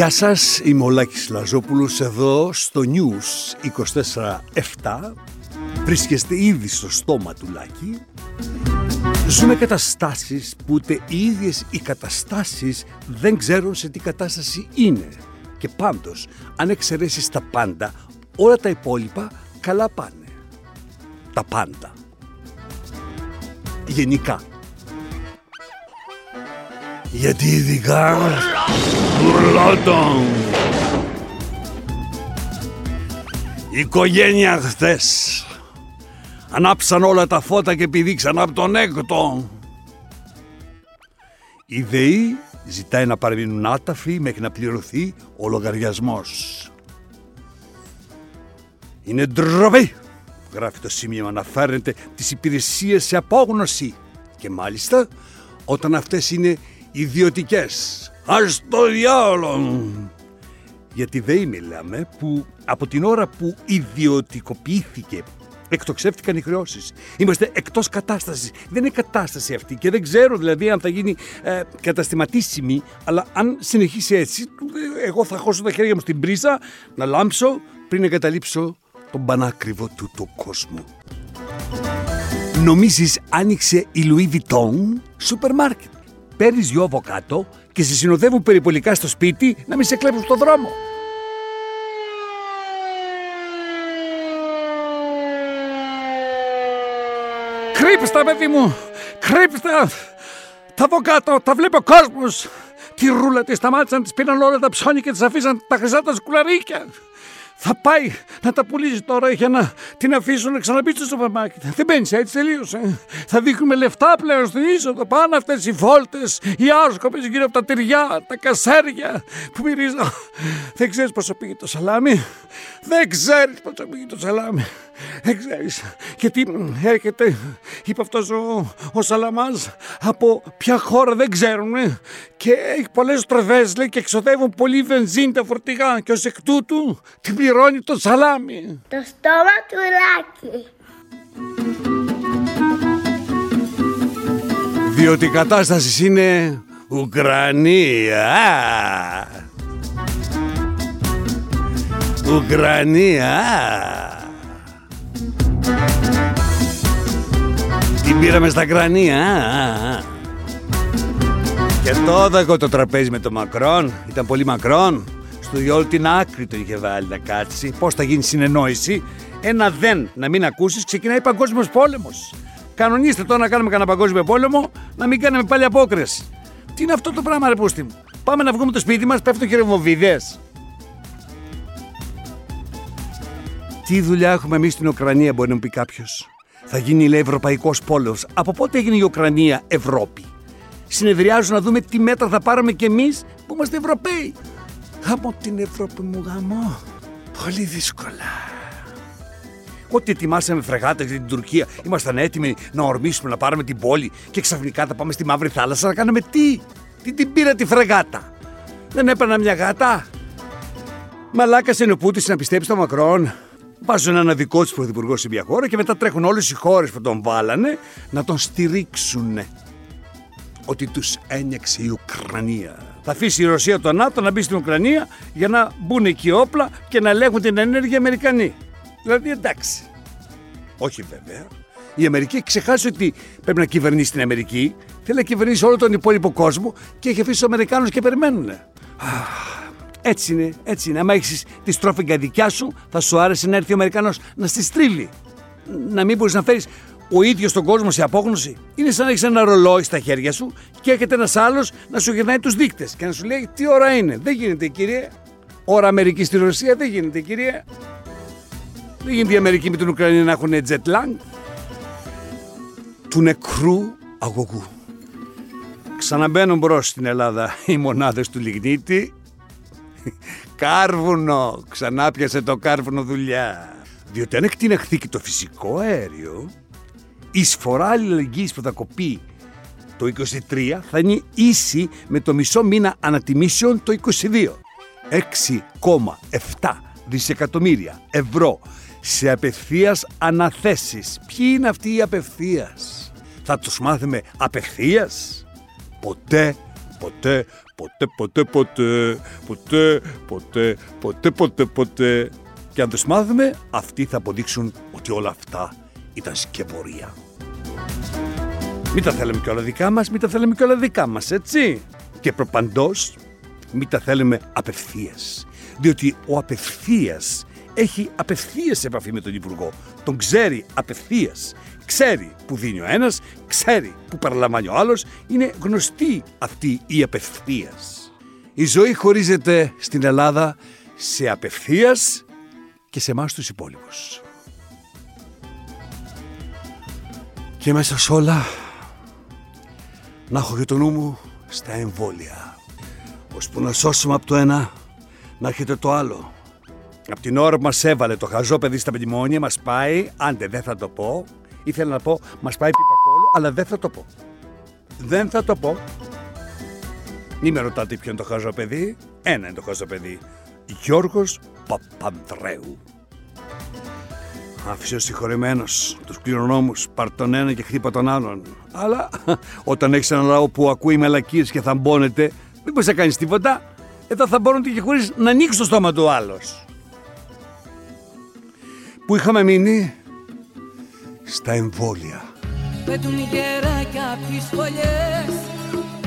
Γεια σας, είμαι ο Λάκης Λαζόπουλος εδώ στο News 24-7. Βρίσκεστε ήδη στο στόμα του Λάκη. Ζούμε καταστάσεις που ούτε οι ίδιες οι καταστάσεις δεν ξέρουν σε τι κατάσταση είναι. Και πάντως, αν εξαιρέσεις τα πάντα, όλα τα υπόλοιπα καλά πάνε. Τα πάντα. Γενικά. Γιατί ειδικά... Ουρλότον! Η οικογένεια χθες ανάψαν όλα τα φώτα και πηδήξαν από τον έκτο. Η ΔΕΗ ζητάει να παραμείνουν άταφοι μέχρι να πληρωθεί ο λογαριασμός. Είναι ντροπή, γράφει το σημείο να φέρνετε τις υπηρεσίες σε απόγνωση και μάλιστα όταν αυτές είναι ιδιωτικές. Ας το διάολο! Γιατί δεν μιλάμε που από την ώρα που ιδιωτικοποιήθηκε εκτοξεύτηκαν οι χρεώσεις. Είμαστε εκτός κατάστασης. Δεν είναι κατάσταση αυτή και δεν ξέρω δηλαδή αν θα γίνει ε, καταστηματίσιμη, αλλά αν συνεχίσει έτσι, εγώ θα χώσω τα χέρια μου στην πρίζα να λάμψω πριν εγκαταλείψω τον πανάκριβο του το κόσμο. Νομίζεις άνοιξε η Louis Vuitton σούπερ μάρκετ; Παίρνεις δυο από κάτω και σε συνοδεύουν περιπολικά στο σπίτι να μην σε κλέψουν στον δρόμο. Κρύψτε, παιδί μου! Κρύψτε! Τα δω κάτω, τα βλέπει ο κόσμος! Τη ρούλα τη σταμάτησαν, της πήραν όλα τα ψώνια και της αφήσαν τα χρυσά τα σκουλαρίκια. Θα πάει να τα πουλήσει τώρα για να την αφήσουν να ξαναμπεί στο σούπερ μάρκετ. Δεν μπαίνεις έτσι, τελείωσε. Θα δείχνουμε λεφτά πλέον στην είσοδο. Πάνε αυτές οι βόλτες, οι άσκοπες γύρω από τα τυριά, τα κασέρια που μυρίζουν. Δεν ξέρεις πόσο πήγε το σαλάμι. Δεν ξέρεις πόσο πήγε το σαλάμι. Δεν ξέρεις. Γιατί έρχεται, είπε αυτός ο, ο Σαλαμάς, από ποια χώρα δεν ξέρουν και έχει πολλές τροφές λέει και εξοδεύουν πολύ βενζίνη τα φορτηγά και ως εκ τούτου την πληρώνει το σαλάμι. Το στόμα του Λάκη. Διότι η κατάστασης είναι Ουκρανία. Ουκρανία. Την πήραμε στα κρανία. Και τότε το τραπέζι με το Μακρόν. Ήταν πολύ Μακρόν. Στο διόλου την άκρη το είχε βάλει να κάτσει. Πώς θα γίνει συνεννόηση. Ένα δεν να μην ακούσεις, ξεκινάει παγκόσμιος πόλεμος. Κανονίστε τώρα να κάνουμε κανένα παγκόσμιο πόλεμο, να μην κάνουμε πάλι απόκριση. Τι είναι αυτό το πράγμα, ρε πούστη μου; Πάμε να βγούμε το σπίτι μας, πέφτουν και Τι δουλειά έχουμε εμείς στην Ουκρανία, μπορεί να μου πει κάποιος. Θα γίνει, λέει, Ευρωπαϊκός πόλεμο. Από πότε έγινε η Ουκρανία Ευρώπη; Συνεδριάζουν να δούμε τι μέτρα θα πάρουμε κι εμείς που είμαστε Ευρωπαίοι. Από την Ευρώπη μου γαμώ. Πολύ δύσκολα. Ό,τι ετοιμάσαμε φρεγάτες για την Τουρκία, ήμασταν έτοιμοι να ορμήσουμε, να πάρουμε την πόλη και ξαφνικά θα πάμε στη Μαύρη Θάλασσα να κάνουμε τι; Τι την πήρα τη φρεγάτα; Δεν έπαιρνα μια γάτα. Μαλάκας είναι ο Πούτη να πιστέψει το Μακρόν. Βάζουν ένα δικό του πρωθυπουργό σε μια χώρα και μετά τρέχουν όλες οι χώρες που τον βάλανε να τον στηρίξουν. Ότι τους ένιωξε η Ουκρανία. Θα αφήσει η Ρωσία το ΝΑΤΟ να μπει στην Ουκρανία για να μπουν εκεί όπλα και να ελέγχουν την ενέργεια Αμερικανοί. Δηλαδή εντάξει. Όχι βέβαια. Η Αμερική έχει ξεχάσει ότι πρέπει να κυβερνήσει την Αμερική. Θέλει να κυβερνήσει όλο τον υπόλοιπο κόσμο και έχει αφήσει τους Αμερικάνους και περιμένουν. Έτσι είναι, έτσι είναι. Αν έχεις τη στρόφιγγα δικιά σου, θα σου άρεσε να έρθει ο Αμερικάνο να στη στρίλει. Να μην μπορείς να φέρεις ο ίδιος τον κόσμο σε απόγνωση. Είναι σαν να έχεις ένα ρολόι στα χέρια σου και έρχεται ένας άλλος να σου γυρνάει τους δείκτες και να σου λέει τι ώρα είναι; Δεν γίνεται, κύριε. Ώρα Αμερική στη Ρωσία δεν γίνεται, κύριε. Δεν γίνεται η Αμερική με την Ουκρανία να έχουν jet lag. Του νεκρού αγωγού. Ξαναμπαίνουν μπρος στην Ελλάδα οι μονάδες του Λιγνίτη. Κάρβουνο! Ξανά πιασε το κάρβουνο δουλειά. Διότι αν εκτιναχθεί και το φυσικό αέριο, η σφορά αλληλεγγύης που θα κοπεί το 23 θα είναι ίση με το μισό μήνα ανατιμήσεων το 22. 6,7 δισεκατομμύρια ευρώ σε απευθείας αναθέσεις. Ποιοι είναι αυτοί οι απευθείας; Θα τους μάθουμε απευθείας; Ποτέ, Ποτέ, ποτέ, ποτέ, ποτέ, ποτέ, ποτέ, ποτέ, ποτέ, ποτέ. Και αν τους μάθουμε, αυτοί θα αποδείξουν ότι όλα αυτά ήταν σκεπορία. Μην τα θέλουμε και όλα δικά μας, μην τα θέλουμε και όλα δικά μας, έτσι. Και προπαντός, μην τα θέλουμε απευθείας. Διότι ο απευθείας έχει απευθείας επαφή με τον Υπουργό. Τον ξέρει απευθείας. Ξέρει που δίνει ο ένας, ξέρει που παραλαμβάνει ο άλλος. Είναι γνωστή αυτή η απευθείας. Η ζωή χωρίζεται στην Ελλάδα σε απευθείας και σε εμάς τους υπόλοιπους. Και μέσα σε όλα να έχω και το νου μου στα εμβόλια. Ώσπου να σώσουμε από το ένα, να έχετε το άλλο. Από την ώρα που μας έβαλε το χαζό παιδί στα μνημόνια, μας πάει, άντε δεν θα το πω, ήθελα να πω, μας πάει πίπα αλλά δεν θα το πω. Δεν θα το πω. Μην με ρωτάτε ποιο είναι το χαζό παιδί, ένα είναι το χαζό παιδί. Γιώργος Παπανδρέου. Άφησε ο συγχωρεμένος τους κληρονόμους, πάρ τον ένα και χτύπα τον άλλον. Αλλά όταν έχεις ένα λαό που ακούει μελακίε και θα μπώνεται, μήπως θα κάνεις τίποτα; Εδώ θα μπορούν και χωρίς να ανοίξει το στόμα του άλλος. Που είχαμε μείνει στα εμβόλια. Πετούν γεράκια απ' τις φωλιές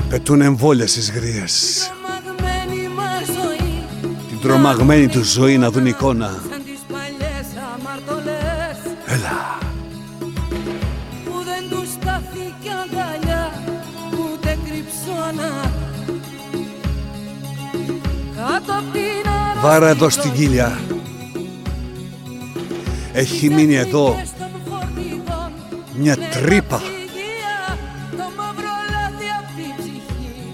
Πετούν εμβόλια στις γρίες. Τρομαγμένη μας ζωή Την τρομαγμένη τους ζωή να δουν εικόνα. Σαν τις παλιές αμαρτωλές Έλα. Που δεν τους στάθηκε αγκαλιά Ούτε κρυψώνα Κάτω απ' την αρρώστια Βάρα εδώ στην κοιλιά. Έχει μείνει εδώ των φορτηγών μια τρύπα. Υγεία, το μαύρο λάδι απ' την ψυχή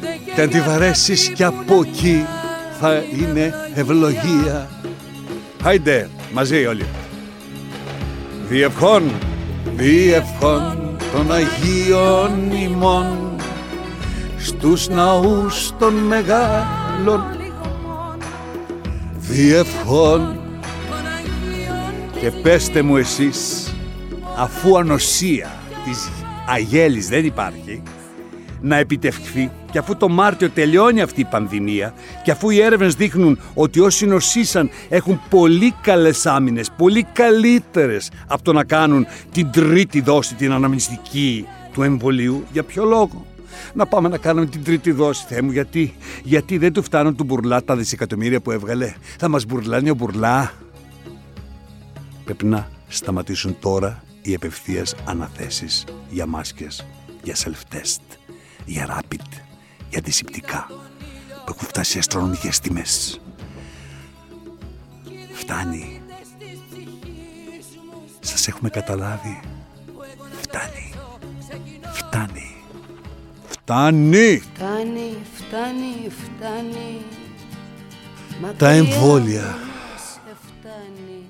Δεν Και αν τη βαρέσεις κι από εκεί θα είναι ευλογία. Άιντε, μαζί όλοι. Διευχών, διευχών των Αγίων ημών στους ναούς των μεγάλων διευχών και πέστε μου εσείς αφού ανοσία της αγέλης δεν υπάρχει να επιτευχθεί και αφού το Μάρτιο τελειώνει αυτή η πανδημία και αφού οι έρευνες δείχνουν ότι όσοι νοσήσαν έχουν πολύ καλές άμυνες, πολύ καλύτερες από το να κάνουν την τρίτη δόση, την αναμνηστική του εμβολίου, για ποιο λόγο; Να πάμε να κάνουμε την τρίτη δόση, Θεέ μου, γιατί, γιατί δεν του φτάνουν του μπουρλά τα δισεκατομμύρια που έβγαλε. Θα μας μπουρλάνει ο μπουρλά. Πρέπει να σταματήσουν τώρα οι απευθείας αναθέσεις για μάσκες, για self-test, για rapid, για αντισηπτικά που έχουν φτάσει σε αστρονομικές τιμές. Φτάνει. Σας έχουμε καταλάβει. Φτάνει. Φτάνει. Φτάνει. Φτάνει, φτάνει, φτάνει Τα εμβόλια. Σε φτάνει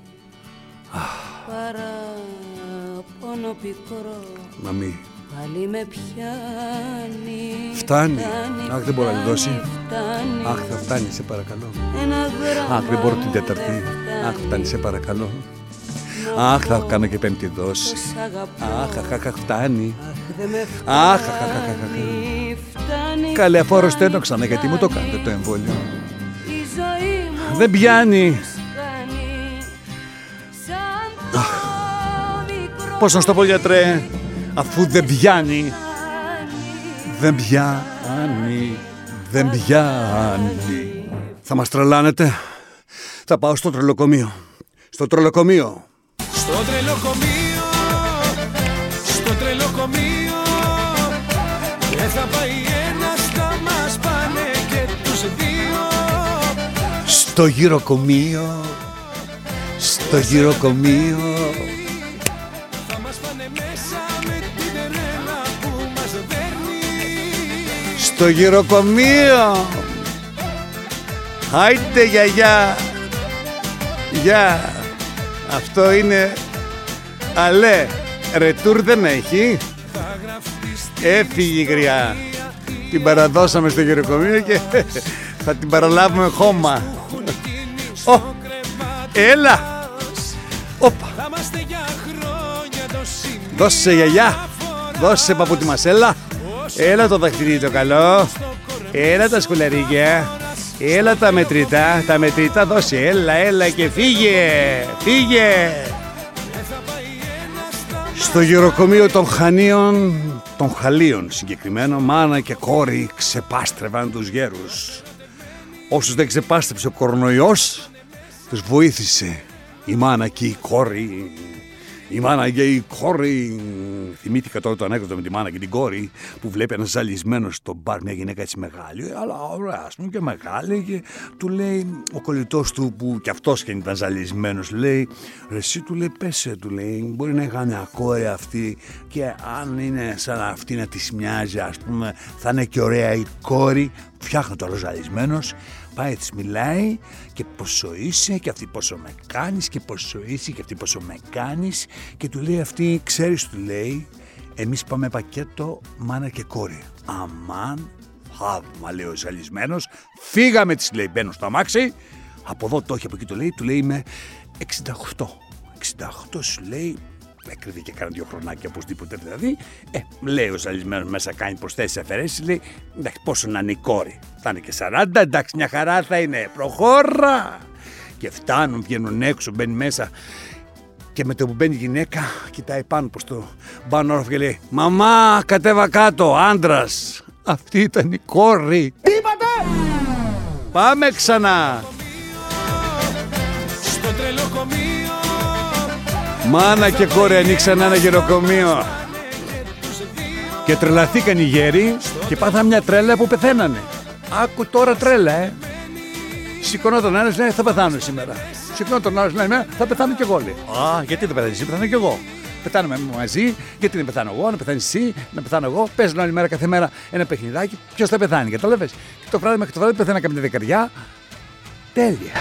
Παραπονό πικρό Μαμή. Πάλι με πιάνει Φτάνει. Αχ, δεν μπορώ να τη δώσει. Φτάνει Αχ, θα φτάνει, σε παρακαλώ. Ένα γράμμα Αχ, δεν μπορώ την τέταρτη. Αχ, φτάνει, σε παρακαλώ. Αχ, θα κάνω και πέμπτη δόση. Σ' αγαπώ Αχ, αχ, αχ, αχ, φτάνει. Δεν με Αχ, αχ, αχ, αχ, αχ. φτάνει Φτάνει Καλέ, αφού αρρωσταίνω ξανά, γιατί μου το κάνετε το εμβόλιο. Η ζωή μου Δεν πιάνει. κάνει Σαν το μικρό Πώς να στο πω, γιατρέ, αφού δεν πιάνει. Δεν πιάνει. Δεν πιάνει. Θα μας τρελάνετε. Θα πάω στο τρελοκομείο. Στο τρελοκομείο. Στο τρελοκομείο, στο τρελοκομείο Δεν θα πάει ένας, θα μας πάνε και τους δύο Στο γυροκομείο. Στο γυροκομείο. Θα μας πάνε μέσα με την τρέλα που μας δέρνει Στο γυροκομείο. Άιτε γιαγιά. Γεια. Αυτό είναι αλέ. Ρετούρ δεν έχει. Έφυγε η γριά. Την παραδώσαμε στο γυροκομείο και θα την παραλάβουμε χώμα. Ω, έλα. Όπα. Θα είμαστε για χρόνια το σημείο Δώσε γιαγιά. Δώσε παππού τη μασέλα. Έλα το δαχτυλί το καλό. Έλα τα σκουλαρίκια. Έλα τα μετρητά. Τα μετρητά δώσε. Έλα, έλα και φύγε. Φύγε. Στο γεροκομείο των Χανίων, των Χαλίων συγκεκριμένα, μάνα και κόρη ξεπάστρευαν τους γέρους. Όσους δεν ξεπάστρεψε ο κορονοϊός, τους βοήθησε η μάνα και η κόρη η μάνα και η κόρη. Θυμήθηκα τώρα το ανέκδοτο με τη μάνα και την κόρη που βλέπει ένα ζαλισμένο στο μπαρ, μια γυναίκα έτσι μεγάλη, αλλά ωραία, ας πούμε και μεγάλη. Και του λέει ο κολλητός του που κι αυτός και ήταν ζαλισμένος, λέει, Ρε, εσύ του λέει, πέσε, του λέει, μπορεί να είχα μια κόρη αυτή και αν είναι σαν αυτή να τη μοιάζει, ας πούμε, θα είναι και ωραία η κόρη. Φτιάχνει το άλλο ζαλισμένος πάει της μιλάει και πόσο είσαι και αυτή πόσο με κάνεις και πόσο είσαι και αυτή πόσο με κάνεις και του λέει αυτή ξέρεις του λέει εμείς πάμε πακέτο μάνα και κόρη αμάν θαύμα λέει ο ζαλισμένος. Φύγαμε της λέει μπαίνω στο αμάξι. Από εδώ το έχει από εκεί το λέει του λέει είμαι 68 68 σου λέει έκρυβε και κάνα δύο χρονάκια οπωσδήποτε δηλαδή. Ε, λέει ο ζαλισμένος μέσα κάνει προσθέσεις αφαιρέσεις. Λέει εντάξει, πόσο να είναι η κόρη. Θα είναι και 40, εντάξει, μια χαρά θα είναι. Προχώρα! Και φτάνουν, βγαίνουν έξω, μπαίνει μέσα. Και με το που μπαίνει η γυναίκα, κοιτάει πάνω προς το πάνω όροφο και λέει Μαμά, κατέβα κάτω, άντρας. Αυτή ήταν η κόρη. Τι είπατε! Πάμε ξανά. Στο τρελοκομείο Μάνα και κόρη ανοίξαν ένα γεροκομείο. Και τρελαθήκαν οι γέροι και πάθαν μια τρέλα που πεθαίνανε. Άκου τώρα τρέλα, ε. Σηκωνόταν ένα, λέει θα πεθάνω σήμερα. Σηκωνόταν άλλο, λέει «Ναι, θα πεθάνω κι εγώ. Λέει. Α, γιατί δεν πεθάνεις εσύ, πεθάνω κι εγώ. Πεθάνουμε μαζί, γιατί δεν πεθάνω εγώ, να πεθάνεις εσύ, να πεθάνω εγώ. Παίζουν όλη μέρα κάθε μέρα ένα παιχνιδάκι. Ποιος θα πεθάνει, κατάλαβες. Και το βράδυ μέχρι το βράδυ πεθαίνα καμιά δεκαριά. Τέλεια.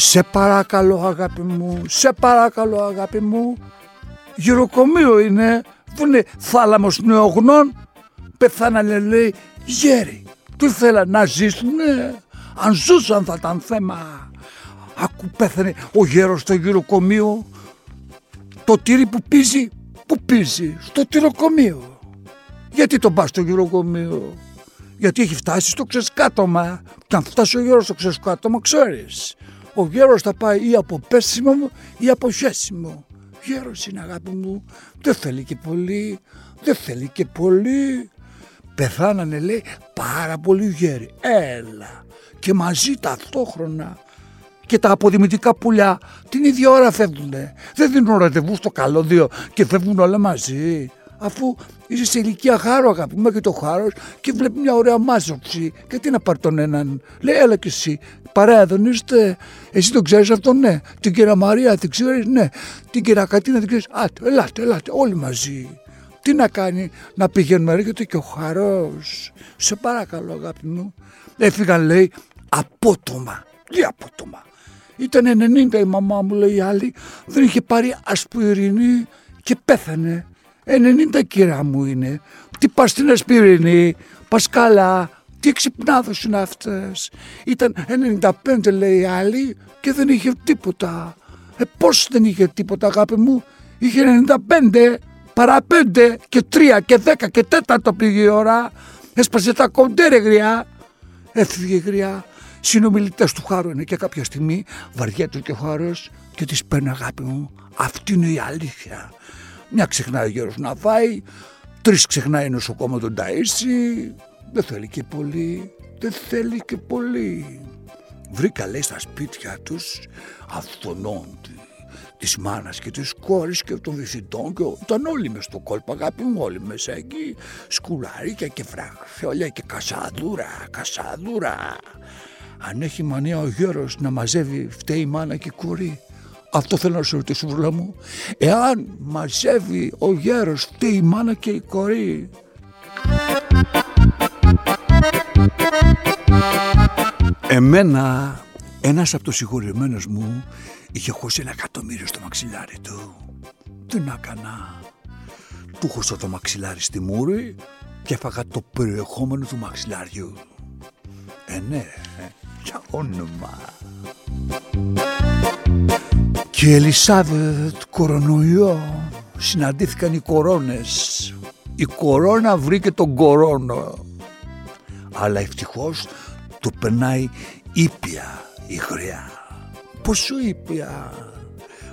Σε παρακαλώ αγάπη μου, σε παρακαλώ αγάπη μου. Γυροκομείο είναι, δεν είναι θάλαμος νεογνών. Πεθάνανε λέει γέροι. Τι θέλαν να ζήσουνε, αν ζούσαν θα ήταν θέμα. Ακού πέθανε ο γέρος στο γυροκομείο. Το τύρι που πίζει, που πίζει, στο τυροκομείο. Γιατί τον πας στο γυροκομείο; Γιατί έχει φτάσει στο ξεσκάτωμα. Και αν φτάσει ο γέρος στο ξεσκάτωμα, ξέρεις. Ο γέρος θα πάει ή από πέσιμο ή από χέσιμο. Γέρος είναι αγάπη μου. Δεν θέλει και πολύ. Δεν θέλει και πολύ. Πεθάνανε λέει πάρα πολύ γέροι. Έλα. Και μαζί ταυτόχρονα. Και τα αποδημητικά πουλιά την ίδια ώρα φεύγουνε. Δεν δίνουν ραντεβού στο καλώδιο και φεύγουν όλα μαζί αφού είσαι σε ηλικία χάρο αγαπημέ και το χάρος και βλέπεις μια ωραία μάζοξη. Και τι να πάρει τον έναν; Λέει, έλα και εσύ. Παρέα δεν είστε. Εσύ τον ξέρεις αυτό, ναι. Την κυρία Μαρία την ξέρεις, ναι. Την κυρία Κατίνα την ξέρεις. Άτε, ελάτε, ελάτε, όλοι μαζί. Τι να κάνει, να πηγαίνουμε, έρχεται και ο χαρός. Σε παρακαλώ, αγάπη μου. Έφυγαν, λέει, απότομα. Τι απότομα. Ήταν 90 η μαμά μου, λέει η άλλη. Δεν είχε πάρει ασπιρινή και πέθανε. 90 κυρά μου είναι. Τι πας στην Ασπιρινή, πας καλά. Τι εξυπνάδος είναι αυτές. Ήταν 95 λέει άλλη και δεν είχε τίποτα. Ε πώς δεν είχε τίποτα αγάπη μου; Είχε 95 παρά 5 και 3 και 10 και 4 πήγε η ώρα. Έσπασε τα κοντέρε γριά. Έφυγε γριά. Συνομιλητές του Χάρου είναι και κάποια στιγμή βαριέται και ο Χάρος και τη παίρνει αγάπη μου. Αυτή είναι η αλήθεια. Μια ξεχνάει ο γέρος να φάει, τρεις ξεχνάει νοσοκόμα τον ταΐσει, δεν θέλει και πολύ, δεν θέλει και πολύ. Βρήκα λέει στα σπίτια τους αυτονών της μάνας και της κόρης και των βυθιτών και ήταν όλοι μες στο κόλπο αγάπη μου όλοι μέσα εκεί σκουλαρίκια και φραγφιόλια και κασαδούρα, κασαδούρα. Αν έχει μανία ο γέρος να μαζεύει φταίει η μάνα και η κόρη αυτό θέλω να σου ρωτήσω, βρουλά μου. Εάν μαζεύει ο γέρος, φταίει η μάνα και η κορή. Εμένα, ένας από τους συγχωρημένους μου είχε χώσει ένα εκατομμύριο στο μαξιλάρι του. Τι να έκανα; Του χωσώ το μαξιλάρι στη μούρη και έφαγα το περιεχόμενο του μαξιλάριου. Ε, ναι, για όνομα Και Ελισάβετ κορονοϊό συναντήθηκαν οι κορώνες. Η κορώνα βρήκε τον κορώνο. Αλλά ευτυχώς το περνάει ήπια η χρειά. Πόσο ήπια.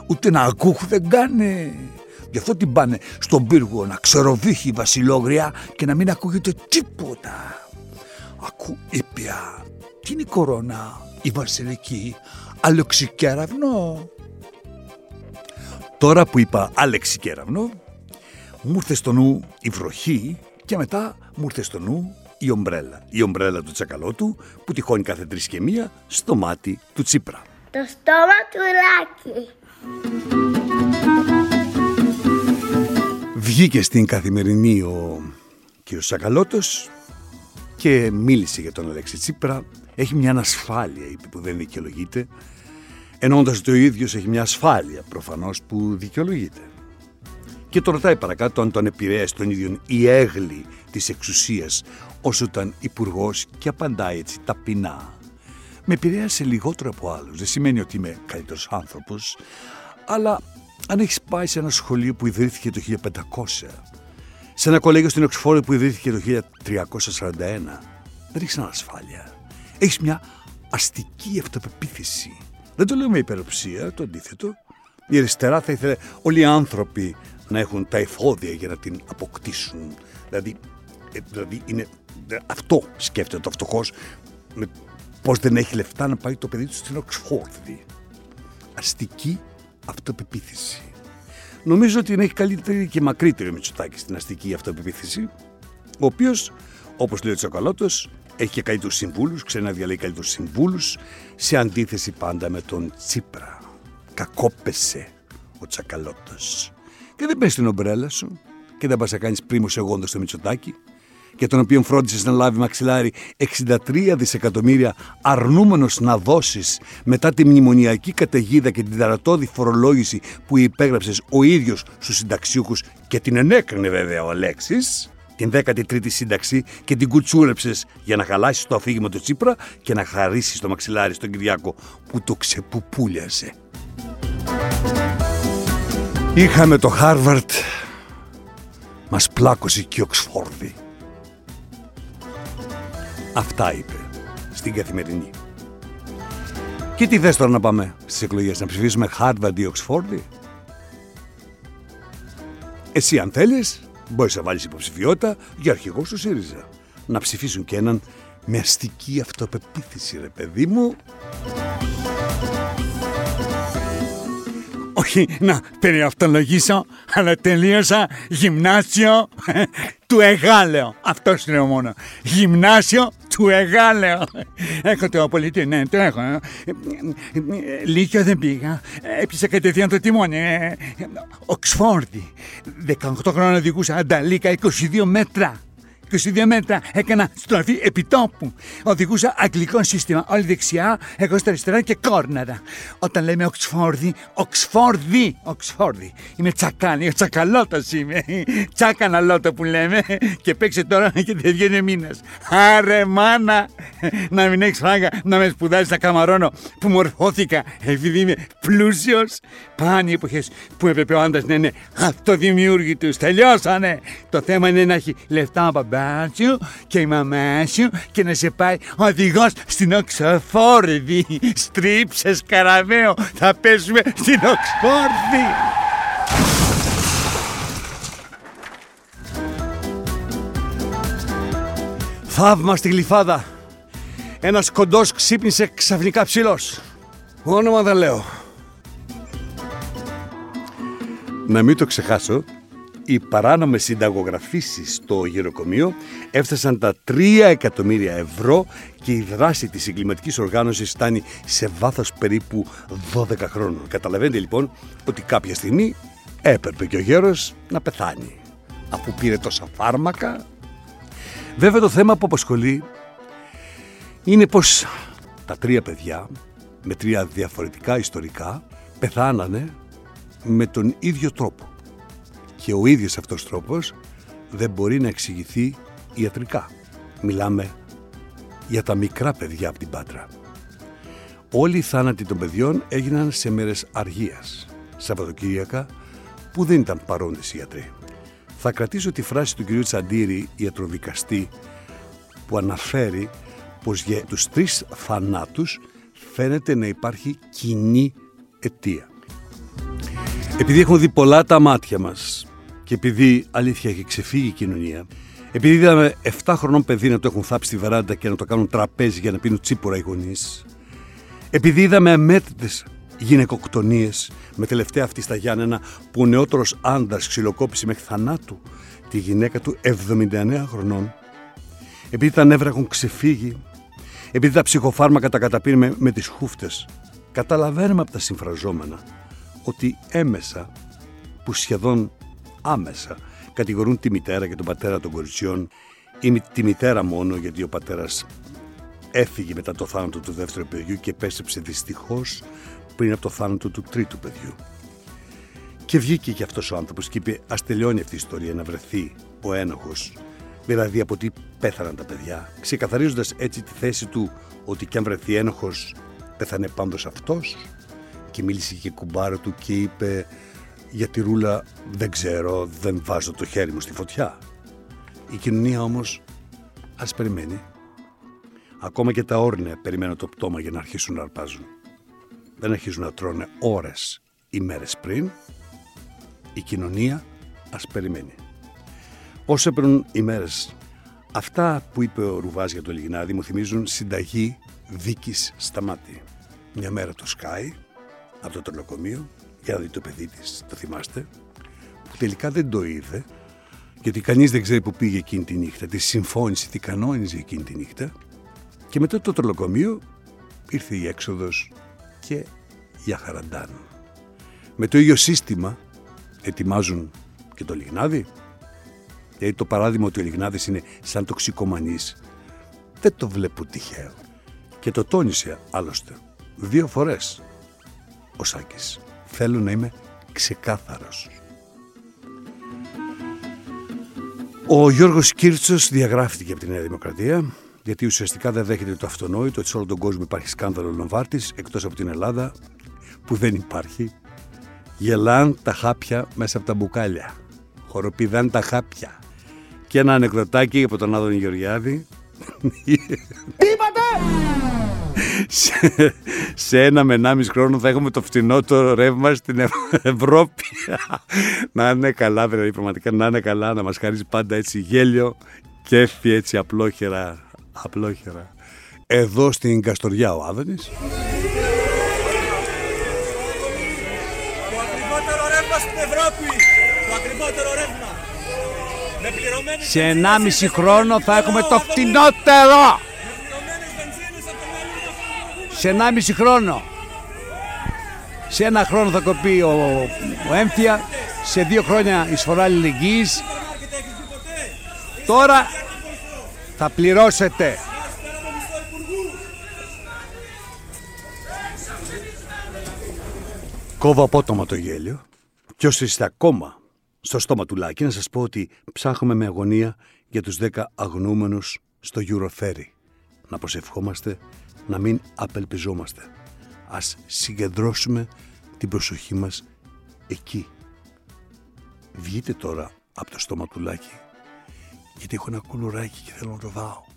Ούτε να ακούχου δεν κάνει. Γι' αυτό την πάνε στον πύργο να ξεροβύχει η βασιλόγρια και να μην ακούγεται τίποτα. Ακού ήπια. Τι είναι η κορώνα, η βασιλική, αλεξικέραυνο; Τώρα που είπα αλεξικέραυνο, μου ήρθε στο νου η βροχή και μετά μου ήρθε στο νου η ομπρέλα. Η ομπρέλα του τσακαλώτου που τυχώνει κάθε τρεις και μία στο μάτι του Τσίπρα. Το στόμα του Λάκη. Βγήκε στην καθημερινή ο κ. Σακαλώτος και μίλησε για τον Αλέξη Τσίπρα. Έχει μια ανασφάλεια, είπε, που δεν δικαιολογείται. Εννοώντας ότι ο ίδιος έχει μια ασφάλεια προφανώς που δικαιολογείται. Και το ρωτάει παρακάτω αν τον επηρέασε τον ίδιο η έγλη της εξουσίας όσο ήταν υπουργός και απαντάει έτσι ταπεινά. Με επηρέασε λιγότερο από άλλους. Δεν σημαίνει ότι είμαι καλύτερος άνθρωπος, αλλά αν έχεις πάει σε ένα σχολείο που ιδρύθηκε το 1500, σε ένα κολέγιο στην Οξφόρδη που ιδρύθηκε το 1341, δεν έχεις ανασφάλεια. Έχεις μια αστική αυτοπεποίθηση. Δεν το λέω με υπεροψία, το αντίθετο. Η αριστερά θα ήθελε όλοι οι άνθρωποι να έχουν τα εφόδια για να την αποκτήσουν. Δηλαδή, ε, δηλαδή είναι, αυτό σκέφτεται ο φτωχός με πώς δεν έχει λεφτά να πάει το παιδί του στην Οξφόρδη. Αστική αυτοπεποίθηση. Νομίζω ότι έχει καλύτερη και μακρύτερη Μητσοτάκης στην αστική αυτοπεποίθηση, ο οποίος, όπως λέει ο Τσακαλώτος, έχει και καλύτερους συμβούλους, ξέρει να διαλέγει καλύτερους συμβούλους, σε αντίθεση πάντα με τον Τσίπρα. Κακόπεσε ο Τσακαλώτος. Και δεν πες την ομπρέλα σου και δεν πας να κάνεις πρίμο εγώντα στο Μητσοτάκη και τον οποίο φρόντισες να λάβει μαξιλάρι 63 δισεκατομμύρια αρνούμενος να δώσεις μετά τη μνημονιακή καταιγίδα και την ταρατώδη φορολόγηση που υπέγραψες ο ίδιος στους συνταξιούχους και την ενέκρινε βέβαια ο Αλέξης την 13η σύνταξη και την κουτσούρεψες για να χαλάσεις το αφήγημα του Τσίπρα και να χαρίσεις το μαξιλάρι στον Κυριάκο που το ξεπουπούλιασε. Είχαμε το Χάρβαρτ, μας πλάκωσε και η Οξφόρδη. Αυτά είπε στην καθημερινή. Και τι θες τώρα να πάμε στις εκλογές, να ψηφίσουμε Harvard ή Oxford. Εσύ αν θέλεις, μπορείς να βάλεις υποψηφιότητα για αρχηγός του ΣΥΡΙΖΑ. Να ψηφίσουν και έναν με αστική αυτοπεποίθηση, ρε παιδί μου. Όχι να περιαυτολογήσω, αλλά τελείωσα γυμνάσιο του Εγάλεο. Αυτός είναι μόνος. Γυμνάσιο του Εγάλεο. Έχω το πολιτείο, ναι, το έχω. Λύκειο δεν πήγα. Έπιασα κατευθείαν το τιμόνι. Οξφόρδη. 18 χρόνια οδηγούσα ανταλίκα 22 μέτρα. 22 μέτρα έκανα στροφή επιτόπου. Οδηγούσα αγγλικό σύστημα. Όλη δεξιά, εγώ στα αριστερά και κόρναρα. Όταν λέμε Οξφόρδη, Οξφόρδη, Οξφόρδη. Είμαι τσακάνι, τσακαλότα είμαι. Τσάκανα λότα που λέμε. Και παίξε τώρα και δεν βγαίνει μήνας. Άρε μάνα, να μην έχεις φράγα να με σπουδάζει να καμαρώνω που μορφώθηκα επειδή είμαι πλούσιος. Πάνε οι εποχές που έπρεπε ο άντρας να είναι αυτοδημιούργητος. Τελειώσανε. Το θέμα είναι να έχει λεφτά ο μπαμπά σου και η μαμά σου και να σε πάει οδηγός στην Οξφόρδη. Στρίψες καραβαίο, θα πέσουμε στην Οξφόρδη. Θαύμα στη γλυφάδα. Ένας κοντός ξύπνησε ξαφνικά ψηλός. Όνομα δεν λέω. Να μην το ξεχάσω, οι παράνομες συνταγογραφήσεις στο γεροκομείο έφτασαν τα 3 εκατομμύρια ευρώ και η δράση της εγκληματικής οργάνωσης φτάνει σε βάθος περίπου 12 χρόνων. Καταλαβαίνετε λοιπόν ότι κάποια στιγμή έπρεπε και ο γέρος να πεθάνει. Αφού πήρε τόσα φάρμακα. Βέβαια το θέμα που απασχολεί είναι πως τα τρία παιδιά με τρία διαφορετικά ιστορικά πεθάνανε με τον ίδιο τρόπο. Και ο ίδιος αυτός τρόπος δεν μπορεί να εξηγηθεί ιατρικά. Μιλάμε για τα μικρά παιδιά από την Πάτρα. Όλοι οι θάνατοι των παιδιών έγιναν σε μέρες αργίας, Σαββατοκύριακα, που δεν ήταν παρόντες οι ιατροί. Θα κρατήσω τη φράση του κ. Τσαντήρη, ιατροδικαστή, που αναφέρει πως για τους τρεις θανάτους φαίνεται να υπάρχει κοινή αιτία. Επειδή έχουμε δει πολλά τα μάτια μας και επειδή αλήθεια έχει ξεφύγει η κοινωνία, επειδή είδαμε 7 χρονών παιδί να το έχουν θάψει στη βεράντα και να το κάνουν τραπέζι για να πίνουν τσίπορα οι γονείς, επειδή είδαμε αμέτρητες γυναικοκτονίες με τελευταία αυτή στα Γιάννενα που ο νεότερος άντρας ξυλοκόπησε μέχρι θανάτου τη γυναίκα του 79 χρονών, επειδή τα νεύρα έχουν ξεφύγει, επειδή τα ψυχοφάρμακα τα καταπίνουμε με τις χούφτες, καταλαβαίνουμε από τα συμφραζόμενα ότι έμεσα, που σχεδόν άμεσα, κατηγορούν τη μητέρα και τον πατέρα των κοριτσιών. Ή τη μητέρα μόνο γιατί ο πατέρας έφυγε μετά το θάνατο του δεύτερου παιδιού και επέστρεψε δυστυχώς πριν από το θάνατο του τρίτου παιδιού. Και βγήκε και αυτός ο άνθρωπος και είπε ας τελειώνει αυτή η ιστορία να βρεθεί ο ένοχος δηλαδή από τι πέθαναν τα παιδιά, ξεκαθαρίζοντας έτσι τη θέση του ότι κι αν βρεθεί ένοχος πέθανε πάντως αυτός. Και μίλησε και κουμπάρο του και είπε για τη ρούλα δεν ξέρω, δεν βάζω το χέρι μου στη φωτιά. Η κοινωνία όμως ας περιμένει. Ακόμα και τα όρνια περιμένουν το πτώμα για να αρχίσουν να αρπάζουν. Δεν αρχίζουν να τρώνε ώρες ή μέρες πριν. Η κοινωνία ας περιμένει. Όσο έπαιρνουν οι μέρες, αυτά που είπε ο Ρουβάς για το Λιγνάδη μου θυμίζουν συνταγή δίκης στα μάτια. Μια μέρα το σκάει από το τρολοκομείο για να δει το παιδί της, το θυμάστε, που τελικά δεν το είδε, γιατί κανείς δεν ξέρει που πήγε εκείνη τη νύχτα, τη συμφώνησε, τι κανόνιζε εκείνη τη νύχτα και μετά το τρολοκομείο ήρθε η έξοδος και για χαραντάν. Με το ίδιο σύστημα ετοιμάζουν και το λιγνάδι, Δηλαδή το παράδειγμα ότι ο Λιγνάδης είναι σαν τοξικομανής δεν το βλέπω τυχαίο. Και το τόνισε άλλωστε δύο φορές ο Σάκης. Θέλω να είμαι ξεκάθαρος. Ο Γιώργος Κίρτσος διαγράφηκε από τη Νέα Δημοκρατία γιατί ουσιαστικά δεν δέχεται το αυτονόητο ότι σε όλο τον κόσμο υπάρχει σκάνδαλο Λομβάρτης εκτός από την Ελλάδα που δεν υπάρχει. Γελάν τα χάπια μέσα από τα μπουκάλια. Χοροπηδάν τα χάπια. Και ένα ανεκδοτάκι από τον Άδωνη Γεωργιάδη. Τι είπατε! Σε, σε ένα με ενάμιση χρόνο θα έχουμε το φτηνότερο ρεύμα στην Ευρώπη. να είναι καλά, δηλαδή πραγματικά να είναι καλά, να μας χαρίζει πάντα έτσι γέλιο, κέφι έτσι απλόχερα, απλόχερα. Εδώ στην Καστοριά ο Άδωνης. Το ακριβότερο ρεύμα στην Ευρώπη! Το ακριβότερο ρεύμα! Με πληρωμένες Σε 1,5 χρόνο θα έχουμε το φτηνότερο! Σε 1,5 χρόνο. Σε ένα χρόνο θα κοπεί ο, ο έμφυα, σε δύο χρόνια εισφορά αλληλεγγύης. σούπερ έχεις δει ποτέ! Τώρα θα πληρώσετε. Κόβω απότομα το γέλιο και όσοι είστε ακόμα στο στόμα του Λάκη να σας πω ότι ψάχνουμε με αγωνία για τους 10 αγνούμενους στο Euroferry. Να προσευχόμαστε, να μην απελπιζόμαστε. Ας συγκεντρώσουμε την προσοχή μας εκεί. Βγείτε τώρα από το στόμα του Λάκη γιατί έχω ένα κουλουράκι και θέλω να το δάω.